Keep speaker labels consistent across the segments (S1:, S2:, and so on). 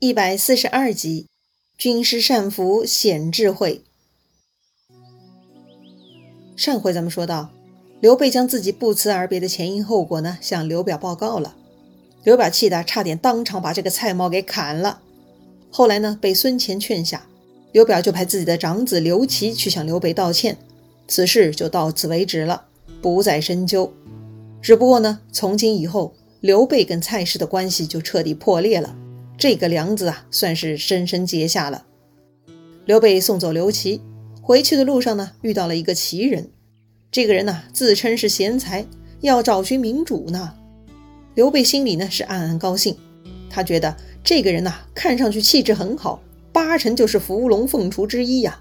S1: 一百四十二集，军师善福显智慧。上回咱们说到，刘备将自己不辞而别的前因后果呢，向刘表报告了。刘表气得差点当场把这个蔡瑁给砍了。后来呢，被孙乾劝下，刘表就派自己的长子刘琦去向刘备道歉。此事就到此为止了，不再深究。只不过呢，从今以后，刘备跟蔡氏的关系就彻底破裂了。这个梁子啊，算是深深结下了。刘备送走刘琦，回去的路上呢，遇到了一个奇人。这个人呢，自称是贤才，要找寻明主呢。刘备心里呢是暗暗高兴，他觉得这个人呐，看上去气质很好，八成就是伏龙凤雏之一呀。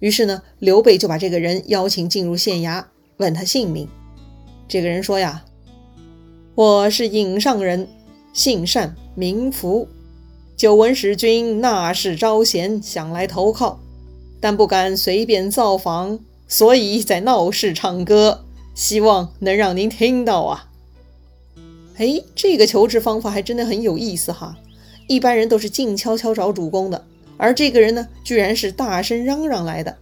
S1: 于是呢，刘备就把这个人邀请进入县衙，问他姓名。这个人说呀：“我是颍上人，姓单，名福。”久闻使君纳士招贤，想来投靠，但不敢随便造访，所以在闹市唱歌，希望能让您听到啊！哎，这个求职方法还真的很有意思哈！一般人都是静悄悄找主公的，而这个人呢，居然是大声嚷嚷来的。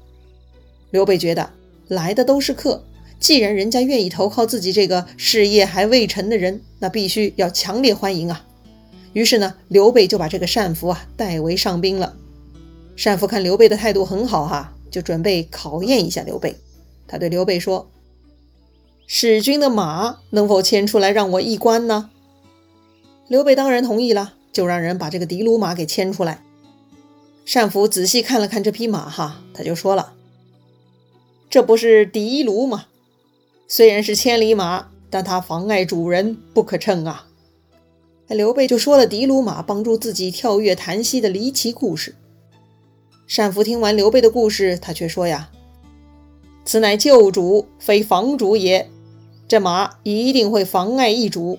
S1: 刘备觉得来的都是客，既然人家愿意投靠自己这个事业还未成的人，那必须要强烈欢迎啊！于是呢，刘备就把这个单福啊代为上宾了。单福看刘备的态度很好哈，就准备考验一下刘备。他对刘备说：“使君的马能否牵出来让我一观呢？”刘备当然同意了，就让人把这个的卢马给牵出来。单福仔细看了看这匹马哈，他就说了：“这不是的卢吗？虽然是千里马，但它妨碍主人，不可乘啊。”刘备就说了的卢马帮助自己跳跃檀溪的离奇故事。单福听完刘备的故事，他却说呀：“此乃救主，非防主也。这马一定会妨碍易主，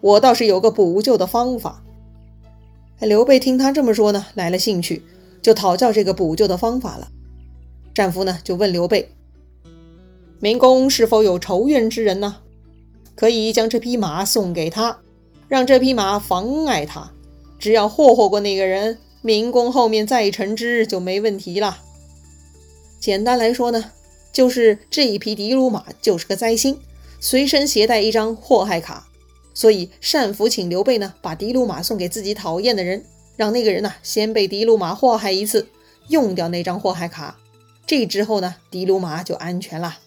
S1: 我倒是有个补救的方法。”刘备听他这么说呢，来了兴趣，就讨教这个补救的方法了。单福呢就问刘备：“明公是否有仇怨之人呢？可以将这匹马送给他。”让这匹马妨碍他，只要霍霍过那个人，明公后面再乘之就没问题了。简单来说呢，就是这一匹的卢马就是个灾星，随身携带一张祸害卡。所以单福请刘备呢，把的卢马送给自己讨厌的人，让那个人呢先被的卢马祸害一次，用掉那张祸害卡，这之后呢，的卢马就安全了。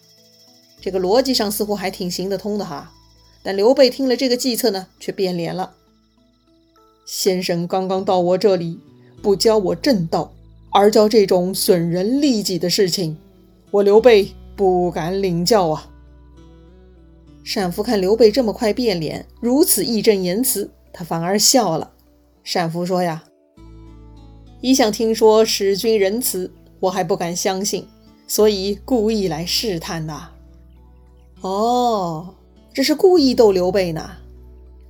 S1: 这个逻辑上似乎还挺行得通的哈。但刘备听了这个计策呢，却变脸了。先生刚刚到我这里，不教我正道，而教这种损人利己的事情，我刘备不敢领教啊！单福看刘备这么快变脸，如此义正言辞，他反而笑了。单福说呀：“一向听说使君仁慈，我还不敢相信，所以故意来试探呐。”哦。这是故意逗刘备呢。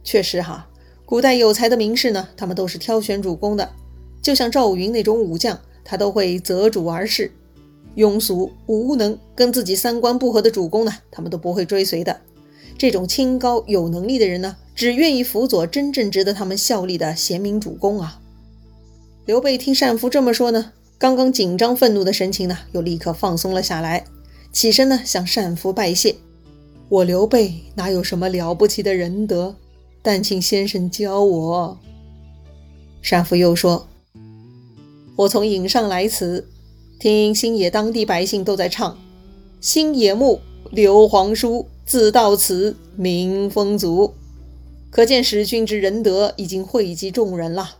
S1: 确实哈，古代有才的名士呢，他们都是挑选主公的。就像赵云那种武将，他都会择主而事；庸俗无能、跟自己三观不合的主公呢，他们都不会追随的。这种清高有能力的人呢，只愿意辅佐真正值得他们效力的贤明主公啊。刘备听单福这么说呢，刚刚紧张愤怒的神情呢，又立刻放松了下来，起身呢，向单福拜谢。我刘备哪有什么了不起的仁德？但请先生教我。单福又说：“我从颍上来此，听新野当地百姓都在唱‘新野牧，刘皇叔自到此，名风足’，可见使君之仁德已经惠及众人了。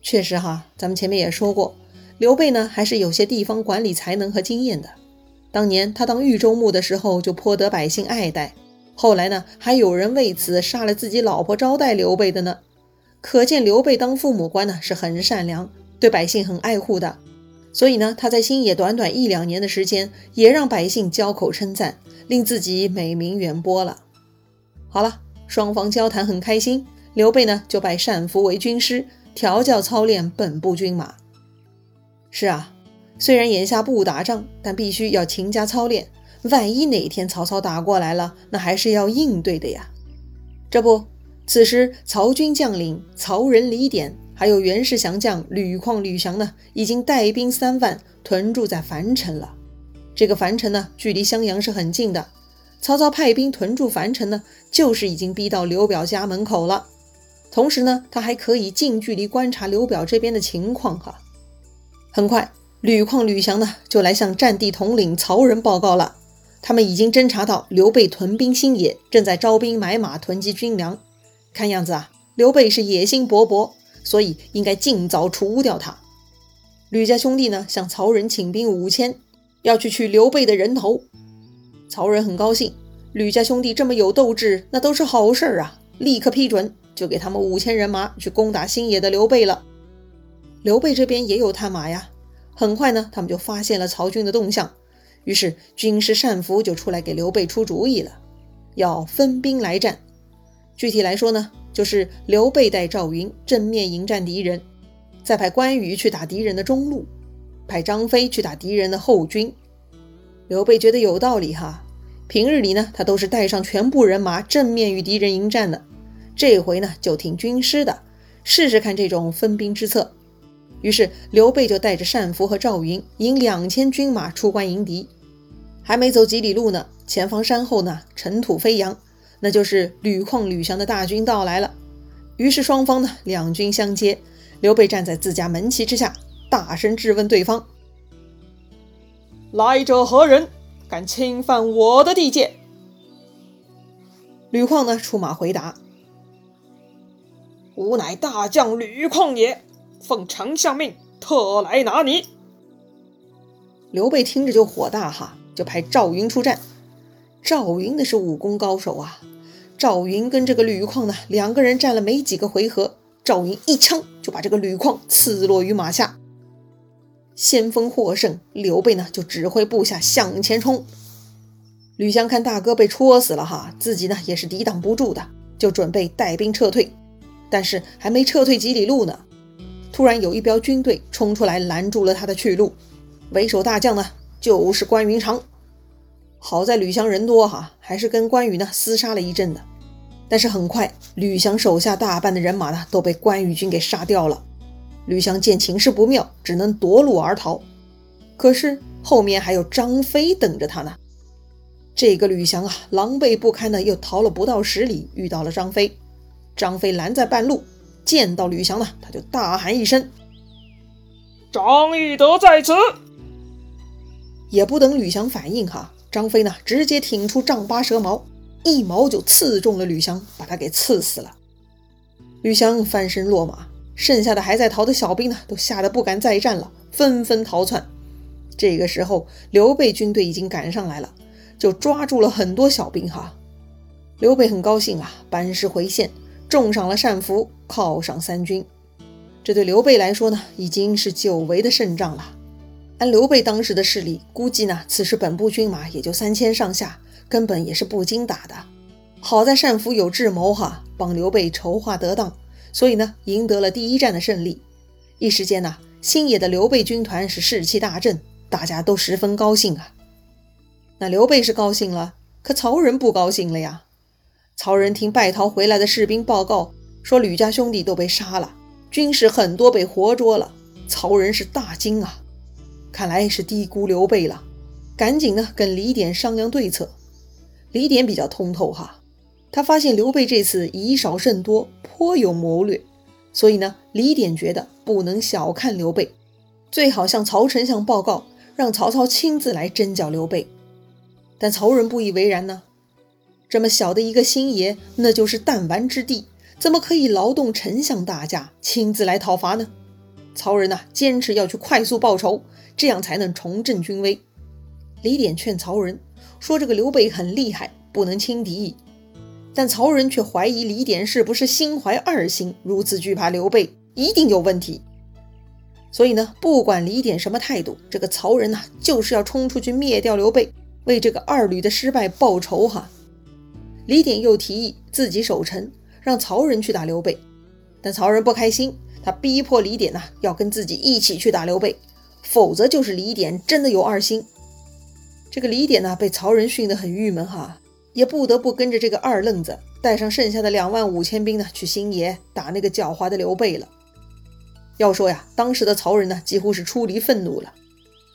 S1: 确实哈，咱们前面也说过，刘备呢还是有些地方管理才能和经验的。”当年他当豫州牧的时候，就颇得百姓爱戴。后来呢，还有人为此杀了自己老婆招待刘备的呢。可见刘备当父母官呢是很善良，对百姓很爱护的。所以呢，他在新野短短一两年的时间，也让百姓交口称赞，令自己美名远播了。好了，双方交谈很开心，刘备呢就拜单福为军师，调教操练本部军马。是啊。虽然眼下不打仗，但必须要勤加操练。万一哪天曹操打过来了，那还是要应对的呀。这不，此时曹军将领曹仁、李典，还有袁氏降将吕旷、吕翔呢，已经带兵三万屯驻在樊城了。这个樊城呢，距离襄阳是很近的。曹操派兵屯驻樊城呢，就是已经逼到刘表家门口了。同时呢，他还可以近距离观察刘表这边的情况哈。很快，吕旷、吕翔呢，就来向战地统领曹仁报告了。他们已经侦察到刘备屯兵新野，正在招兵买马囤积军粮。看样子啊，刘备是野心勃勃。所以应该尽早除掉他。吕家兄弟呢，向曹仁请兵五千，要去取刘备的人头。曹仁很高兴，吕家兄弟这么有斗志，那都是好事儿啊！立刻批准，就给他们五千人马去攻打新野的刘备了。刘备这边也有探马呀，很快呢，他们就发现了曹军的动向。于是军师单福就出来给刘备出主意了，要分兵来战。具体来说呢？就是刘备带赵云正面迎战敌人，再派关羽去打敌人的中路，派张飞去打敌人的后军。刘备觉得有道理哈，平日里呢他都是带上全部人马正面与敌人迎战的，这回呢就听军师的，试试看这种分兵之策。于是刘备就带着单福和赵云引两千军马出关迎敌，还没走几里路呢，前方山后呢尘土飞扬。那就是吕旷、吕翔的大军到来了，于是双方呢两军相接。刘备站在自家门旗之下，大声质问对方：“
S2: 来者何人？敢侵犯我的地界？”
S1: 吕旷呢出马回答：“
S2: 吾乃大将吕旷也，奉丞相命，特来拿你。”
S1: 刘备听着就火大哈，就派赵云出战。赵云那是武功高手啊。赵云跟这个吕旷呢，两个人战了没几个回合，赵云一枪就把这个吕旷刺落于马下。先锋获胜，刘备呢就指挥部下向前冲。吕翔看大哥被戳死了哈，自己呢也是抵挡不住的，就准备带兵撤退。但是还没撤退几里路呢，突然有一彪军队冲出来拦住了他的去路。为首大将呢就是关云长。好在吕翔人多哈，还是跟关羽呢厮杀了一阵的。但是很快，吕翔手下大半的人马呢都被关羽军给杀掉了。吕翔见情势不妙，只能夺路而逃。可是后面还有张飞等着他呢。这个吕翔啊，狼狈不堪的又逃了不到十里，遇到了张飞。张飞拦在半路，见到吕翔呢，他就大喊一声：“
S2: 张翼德在此！”
S1: 也不等吕翔反应，哈，张飞呢直接挺出丈八蛇矛。一矛就刺中了吕翔，把他给刺死了。吕翔翻身落马，剩下的还在逃的小兵呢，都吓得不敢再战了，纷纷逃窜。这个时候，刘备军队已经赶上来了，就抓住了很多小兵。哈，刘备很高兴啊，班师回县，重赏了单福，犒赏三军。这对刘备来说呢，已经是久违的胜仗了。按刘备当时的势力，估计呢，此时本部军马也就三千上下。根本也是不经打的，好在单福有智谋哈，帮刘备筹划得当，所以呢赢得了第一战的胜利。一时间呢，新野的刘备军团是士气大振，大家都十分高兴啊。那刘备是高兴了，可曹仁不高兴了呀。曹仁听败逃回来的士兵报告说，吕家兄弟都被杀了，军士很多被活捉了。曹仁是大惊啊，看来是低估刘备了，赶紧呢跟李典商量对策。李典比较通透哈，他发现刘备这次以少胜多，颇有谋略，所以呢，李典觉得不能小看刘备，最好向曹丞相报告，让曹操亲自来征剿刘备。但曹仁不以为然呢，这么小的一个星爷，那就是弹丸之地，怎么可以劳动丞相大驾亲自来讨伐呢？曹仁呐，坚持要去快速报仇，这样才能重振军威。李典劝曹仁。说这个刘备很厉害，不能轻敌，但曹仁却怀疑李典是不是心怀二心，如此惧怕刘备，一定有问题。所以呢，不管李典什么态度，这个曹仁呐，就是要冲出去灭掉刘备，为这个二吕的失败报仇哈。李典又提议自己守城，让曹仁去打刘备，但曹仁不开心，他逼迫李典呐，要跟自己一起去打刘备，否则就是李典真的有二心。这个李典呢，被曹仁训得很郁闷哈，也不得不跟着这个二愣子，带上剩下的两万五千兵呢，去新野打那个狡猾的刘备了。要说呀，当时的曹仁呢，几乎是出离愤怒了。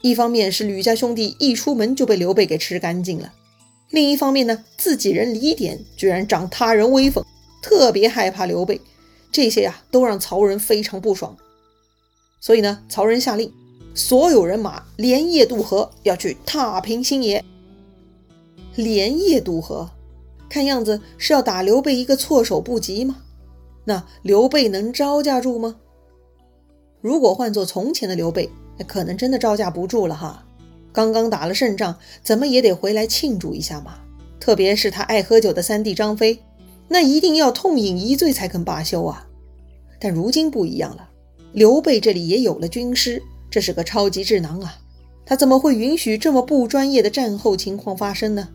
S1: 一方面是吕家兄弟一出门就被刘备给吃干净了，另一方面呢，自己人李典居然长他人威风，特别害怕刘备，这些呀都让曹仁非常不爽。所以呢，曹仁下令，所有人马连夜渡河，要去踏平新野。连夜渡河，看样子是要打刘备一个措手不及吗？那刘备能招架住吗？如果换做从前的刘备，那可能真的招架不住了哈。刚刚打了胜仗，怎么也得回来庆祝一下嘛。特别是他爱喝酒的三弟张飞，那一定要痛饮一醉才肯罢休啊。但如今不一样了，刘备这里也有了军师，这是个超级智囊啊。他怎么会允许这么不专业的战后情况发生呢？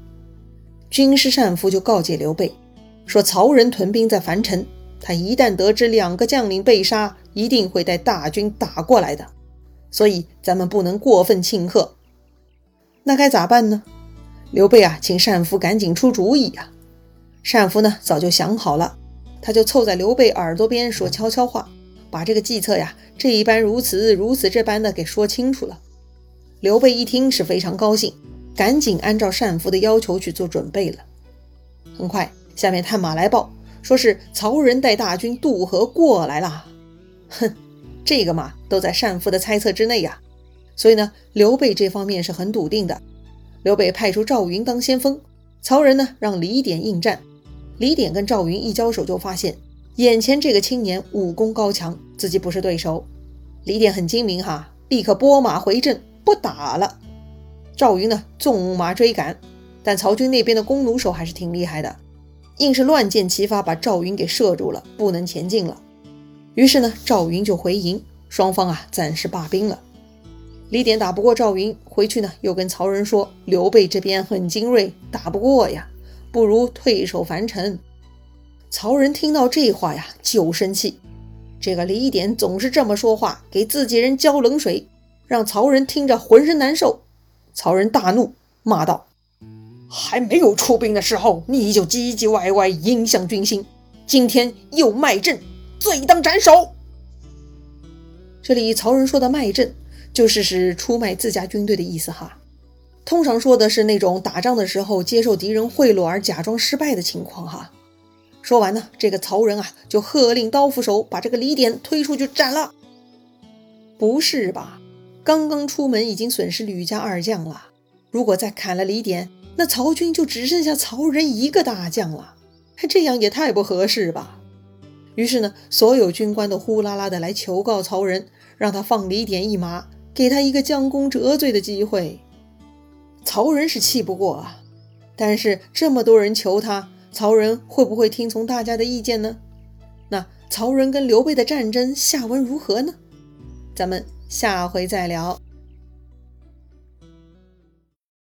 S1: 军师单福就告诫刘备说：“曹仁屯兵在樊城，他一旦得知两个将领被杀，一定会带大军打过来的。所以咱们不能过分庆贺。那该咋办呢？”刘备啊，请单福赶紧出主意呀。单福呢，早就想好了，他就凑在刘备耳朵边说悄悄话，把这个计策呀，这一般如此如此这般的给说清楚了。刘备一听是非常高兴。赶紧按照单福的要求去做准备了。很快，下面探马来报，说是曹仁带大军渡河过来了。哼，这个嘛，都在单福的猜测之内呀。所以呢，刘备这方面是很笃定的。刘备派出赵云当先锋，曹仁呢让李典应战。李典跟赵云一交手，就发现眼前这个青年武功高强，自己不是对手。李典很精明哈，立刻拨马回阵，不打了。赵云呢，纵马追赶，但曹军那边的弓弩手还是挺厉害的，硬是乱箭齐发，把赵云给射住了，不能前进了。于是呢，赵云就回营，双方啊暂时罢兵了。李典打不过赵云，回去呢又跟曹仁说，刘备这边很精锐，打不过呀，不如退守樊城。曹仁听到这话呀，就生气，这个李典总是这么说话，给自己人浇冷水，让曹仁听着浑身难受。曹仁大怒，骂道：“还没有出兵的时候，你就唧唧歪歪，影响军心；今天又卖阵，罪当斩首。”这里曹仁说的卖阵，就是是出卖自家军队的意思哈。通常说的是那种打仗的时候接受敌人贿赂而假装失败的情况哈。说完呢，这个曹仁啊，就喝令刀斧手把这个李典推出去斩了。不是吧？刚刚出门已经损失吕家二将了，如果再砍了李典，那曹军就只剩下曹仁一个大将了，这样也太不合适吧。于是呢，所有军官都呼啦啦的来求告曹仁，让他放李典一马，给他一个将功折罪的机会。曹仁是气不过啊，但是这么多人求他，曹仁会不会听从大家的意见呢？那曹仁跟刘备的战争下文如何呢？咱们。下回再聊。